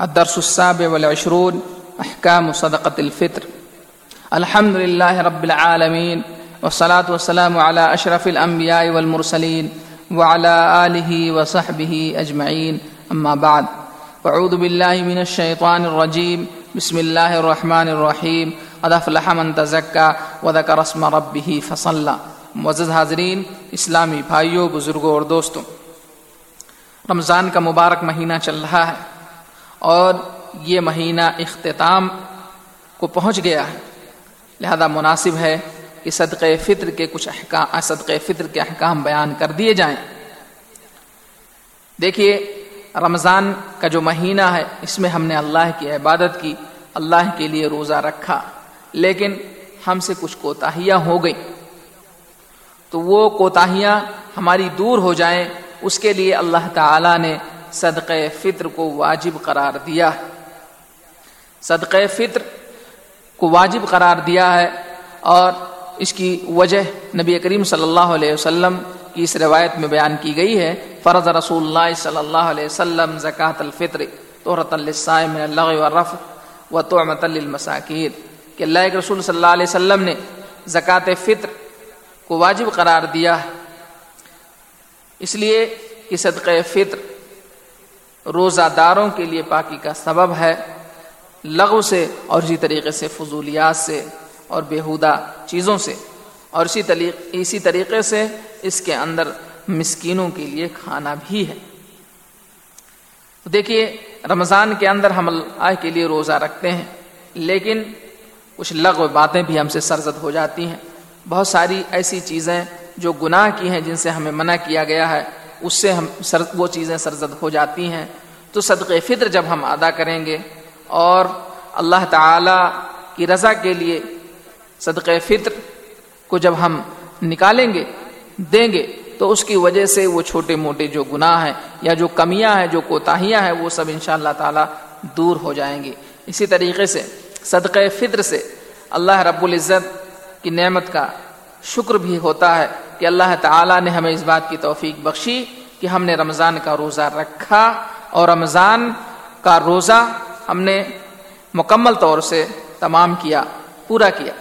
الدرس السابع والعشرون، أحكام صدقة الفطر. الحمد لله رب العالمين والصلاة والسلام على أشرف الأنبياء والمرسلين وعلى آله وصحبه أجمعين أما بعد فعوذ بالله من الشيطان الرجيم بسم الله الرحمن الرحيم قد أفلح من تزكى وذكر اسم ربه فصلى معزز حاضرین، اسلامی بھائیوں، بزرگوں اور دوستوں، رمضان کا مبارک مہینہ چل رہا ہے۔ اور یہ مہینہ اختتام کو پہنچ گیا ہے۔ لہذا مناسب ہے کہ صدق فطر کے کچھ احکام صدق فطر کے احکام بیان کر دیے جائیں۔ دیکھیے، رمضان کا جو مہینہ ہے، اس میں ہم نے اللہ کی عبادت کی، اللہ کے لیے روزہ رکھا۔ لیکن ہم سے کچھ کوتاہیاں ہو گئیں۔ تو وہ کوتاہیاں ہماری دور ہو جائیں، اس کے لیے اللہ تعالی نے صدق فطر کو واجب قرار دیا صدق فطر کو واجب قرار دیا ہے اور اس کی وجہ نبی کریم صلی اللہ علیہ وسلم کی اس روایت میں بیان کی گئی ہے۔ فرض رسول اللہ صلی اللہ علیہ وسلم زکوٰۃ الفطر طورت من اللہ ورف و تومت المساکیر کہ اللہ کے رسول صلی اللہ علیہ وسلم نے زکوٰۃ فطر کو واجب قرار دیا ہے۔ اس لیے کہ صدقہ فطر روزہ داروں کے لیے پاکی کا سبب ہے، لغو سے اور اسی طریقے سے، فضولیات سے اور بیہودہ چیزوں سے۔ اور اسی طریقے اسی طریقے سے اس کے اندر مسکینوں کے لیے کھانا بھی ہے۔ دیکھیے، رمضان کے اندر ہم اللہ کے لیے روزہ رکھتے ہیں، لیکن کچھ لغو باتیں بھی ہم سے سرزد ہو جاتی ہیں۔ بہت ساری ایسی چیزیں جو گناہ کی ہیں جن سے ہمیں منع کیا گیا ہے اس سے ہم سر وہ چیزیں سرزد ہو جاتی ہیں۔ تو صدق فطر جب ہم ادا کریں گے اور اللہ تعالی کی رضا کے لیے صدق فطر کو جب ہم نکالیں گے، دیں گے، تو اس کی وجہ سے وہ چھوٹے موٹے جو گناہ ہیں یا جو کمیاں ہیں، جو کوتاہیاں ہیں، وہ سب ان شاء اللہ تعالیٰ دور ہو جائیں گی اسی طریقے سے صدق فطر سے اللہ رب العزت کی نعمت کا شکر بھی ہوتا ہے۔ کہ اللہ تعالیٰ نے ہمیں اس بات کی توفیق بخشی کہ ہم نے رمضان کا روزہ رکھا اور رمضان کا روزہ ہم نے مکمل طور سے تمام کیا، پورا کیا۔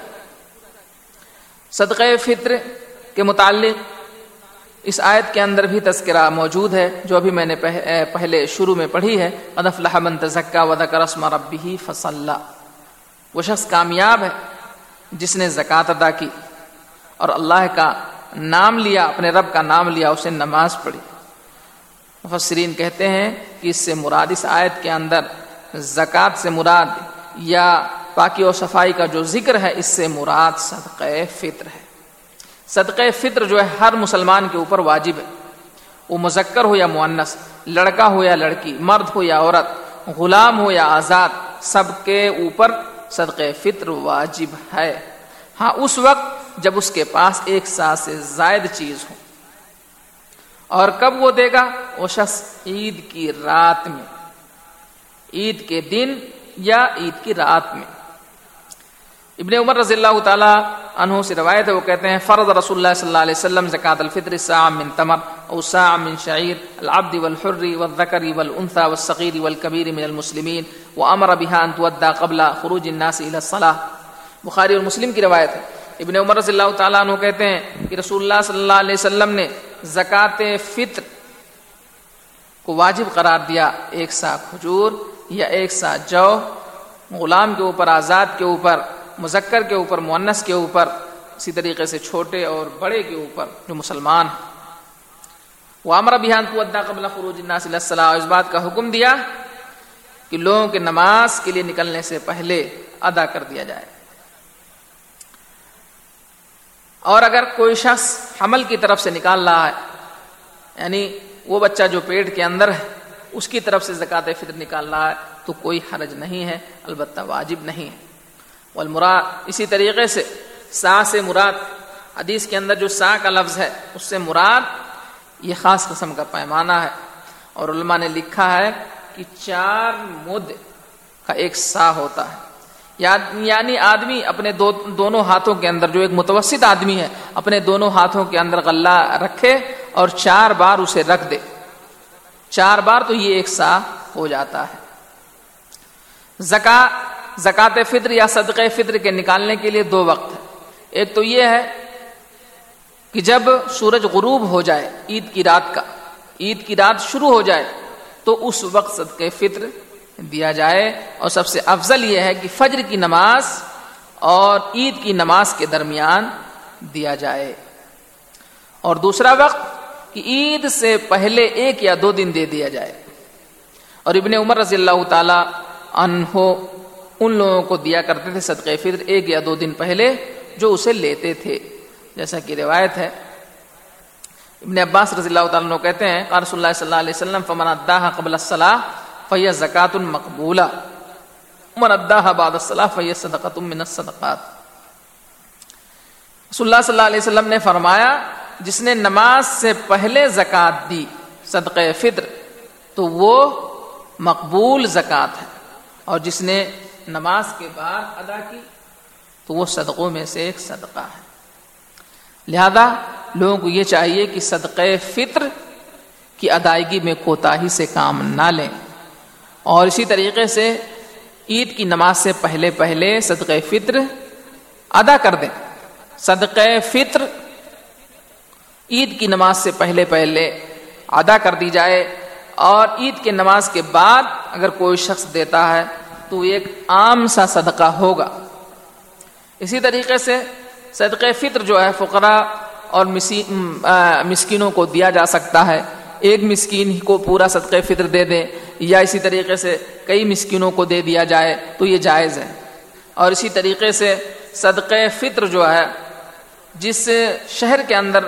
صدقہ فطر کے متعلق اس آیت کے اندر بھی تذکرہ موجود ہے، جو ابھی میں نے پہلے شروع میں پڑھی ہے۔ ادف من تزکا ودک رسم ربی فصل وہ شخص کامیاب ہے جس نے زکوٰۃ ادا کی اور اللہ کا نام لیا، اپنے رب کا نام لیا، اسے نماز پڑھی۔ مفسرین کہتے ہیں کہ اس سے مراد اس آیت کے اندر زکوٰۃ سے مراد یا پاکی و صفائی کا جو ذکر ہے، اس سے مراد صدقہ فطر ہے۔ صدقہ فطر جو ہے، ہر مسلمان کے اوپر واجب ہے۔ وہ مذکر ہو یا معنس لڑکا ہو یا لڑکی، مرد ہو یا عورت، غلام ہو یا آزاد، سب کے اوپر صدقہ فطر واجب ہے۔ ہاں اس وقت جب اس کے پاس ایک سال سے زائد چیز ہو۔ اور کب وہ دے گا؟ وہ شخص عید کی رات میں۔ عید کے دن یا عید کی رات میں۔ ابن عمر رضی اللہ تعالی عنہ سے روایت ہے، وہ کہتے ہیں، فرض رسول اللہ صلی اللہ علیہ وسلم زکات الفطر سام من تمر او سام من شعیر، العبد والحر والذکر والانثى والصغیر والکبیر من المسلمین، وامر بها ان تودع قبل خروج الناس الى الصلاه بخاری اور مسلم کی روایت ہے۔ ابن عمر رضی اللہ تعالیٰ عنہ کہتے ہیں کہ رسول اللہ صلی اللہ علیہ وسلم نے زکوٰۃ فطر کو واجب قرار دیا، ایک سا کھجور یا ایک سا جو غلام کے اوپر، آزاد کے اوپر، مذکر کے اوپر مونس کے اوپر، اسی طریقے سے چھوٹے اور بڑے کے اوپر جو مسلمان۔ وہ امر بحان کو ادا قبل خروج اس بات کا حکم دیا کہ لوگوں کے نماز کے لیے نکلنے سے پہلے ادا کر دیا جائے۔ اور اگر کوئی شخص حمل کی طرف سے نکال رہا ہے یعنی وہ بچہ جو پیٹ کے اندر ہے، اس کی طرف سے زکات فطر نکال رہا ہے، تو کوئی حرج نہیں ہے، البتہ واجب نہیں ہے۔ والمراد، اسی طریقے سے سا سے مراد، حدیث کے اندر جو سا کا لفظ ہے، اس سے مراد یہ خاص قسم کا پیمانہ ہے۔ اور علماء نے لکھا ہے کہ چار مد کا ایک سا ہوتا ہے۔ یعنی آدمی اپنے دو دونوں ہاتھوں کے اندر جو ایک متوسط آدمی ہے، اپنے دونوں ہاتھوں کے اندر غلہ رکھے اور چار بار اسے رکھ دے۔ چار بار تو یہ ایک سا ہو جاتا ہے۔ زکا، زکات فطر یا صدقہ فطر کے نکالنے کے لیے دو وقت ہے ایک تو یہ ہے کہ جب سورج غروب ہو جائے، عید کی رات کا، عید کی رات شروع ہو جائے، تو اس وقت صدقہ فطر دیا جائے۔ اور سب سے افضل یہ ہے کہ فجر کی نماز اور عید کی نماز کے درمیان دیا جائے۔ اور دوسرا وقت کہ عید سے پہلے ایک یا دو دن دے دیا جائے۔ اور ابن عمر رضی اللہ تعالی عنہ ان لوگوں کو دیا کرتے تھے صدقہ فطر ایک یا دو دن پہلے جو اسے لیتے تھے۔ جیسا کہ روایت ہے۔ ابن عباس رضی اللہ تعالیٰ عنہ کہتے ہیں رسول اللہ صلی اللہ علیہ وسلم، فمن قبل الصلاة فهي زکات مقبولہ۔ من اداها بعد الصلاة فهي صدقۃ من الصدقات۔ رسول اللہ صلی اللہ علیہ وسلم نے فرمایا، جس نے نماز سے پہلے زکات دی، صدقہ فطر، تو وہ مقبول زکات ہے۔ اور جس نے نماز کے بعد ادا کی، تو وہ صدقوں میں سے ایک صدقہ ہے۔ لہذا لوگوں کو یہ چاہیے کہ صدقہ فطر کی ادائیگی میں کوتاہی سے کام نہ لیں۔ اور اسی طریقے سے عید کی نماز سے پہلے پہلے صدقہ فطر ادا کر دیں۔ صدقہ فطر عید کی نماز سے پہلے پہلے ادا کر دی جائے اور عید کے نماز کے بعد اگر کوئی شخص دیتا ہے تو ایک عام سا صدقہ ہوگا۔ اسی طریقے سے صدقہ فطر جو ہے فقراء اور مسکینوں کو دیا جا سکتا ہے۔ ایک مسکین کو پورا صدقہ فطر دے دیں۔ یا اسی طریقے سے کئی مسکینوں کو دے دیا جائے تو یہ جائز ہے۔ اور اسی طریقے سے صدقہ فطر جو ہے، جس شہر کے اندر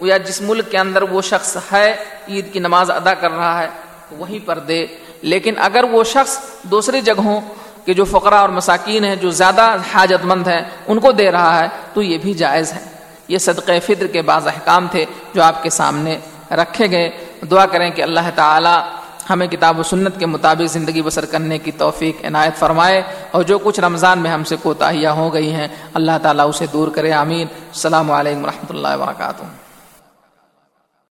یا جس ملک کے اندر وہ شخص ہے، عید کی نماز ادا کر رہا ہے، وہیں پر دے۔ لیکن اگر وہ شخص دوسری جگہوں کہ جو فقراء اور مساکین ہیں، جو زیادہ حاجت مند ہیں، ان کو دے رہا ہے، تو یہ بھی جائز ہے۔ یہ صدقہ فطر کے بعض احکام تھے جو آپ کے سامنے رکھے گئے۔ دعا کریں کہ اللہ تعالی ہمیں کتاب و سنت کے مطابق زندگی بسر کرنے کی توفیق عنایت فرمائے اور جو کچھ رمضان میں ہم سے کوتاہیاں ہو گئی ہیں، اللہ تعالیٰ اسے دور کرے، آمین۔ السلام علیکم و رحمۃ اللہ وبرکاتہ۔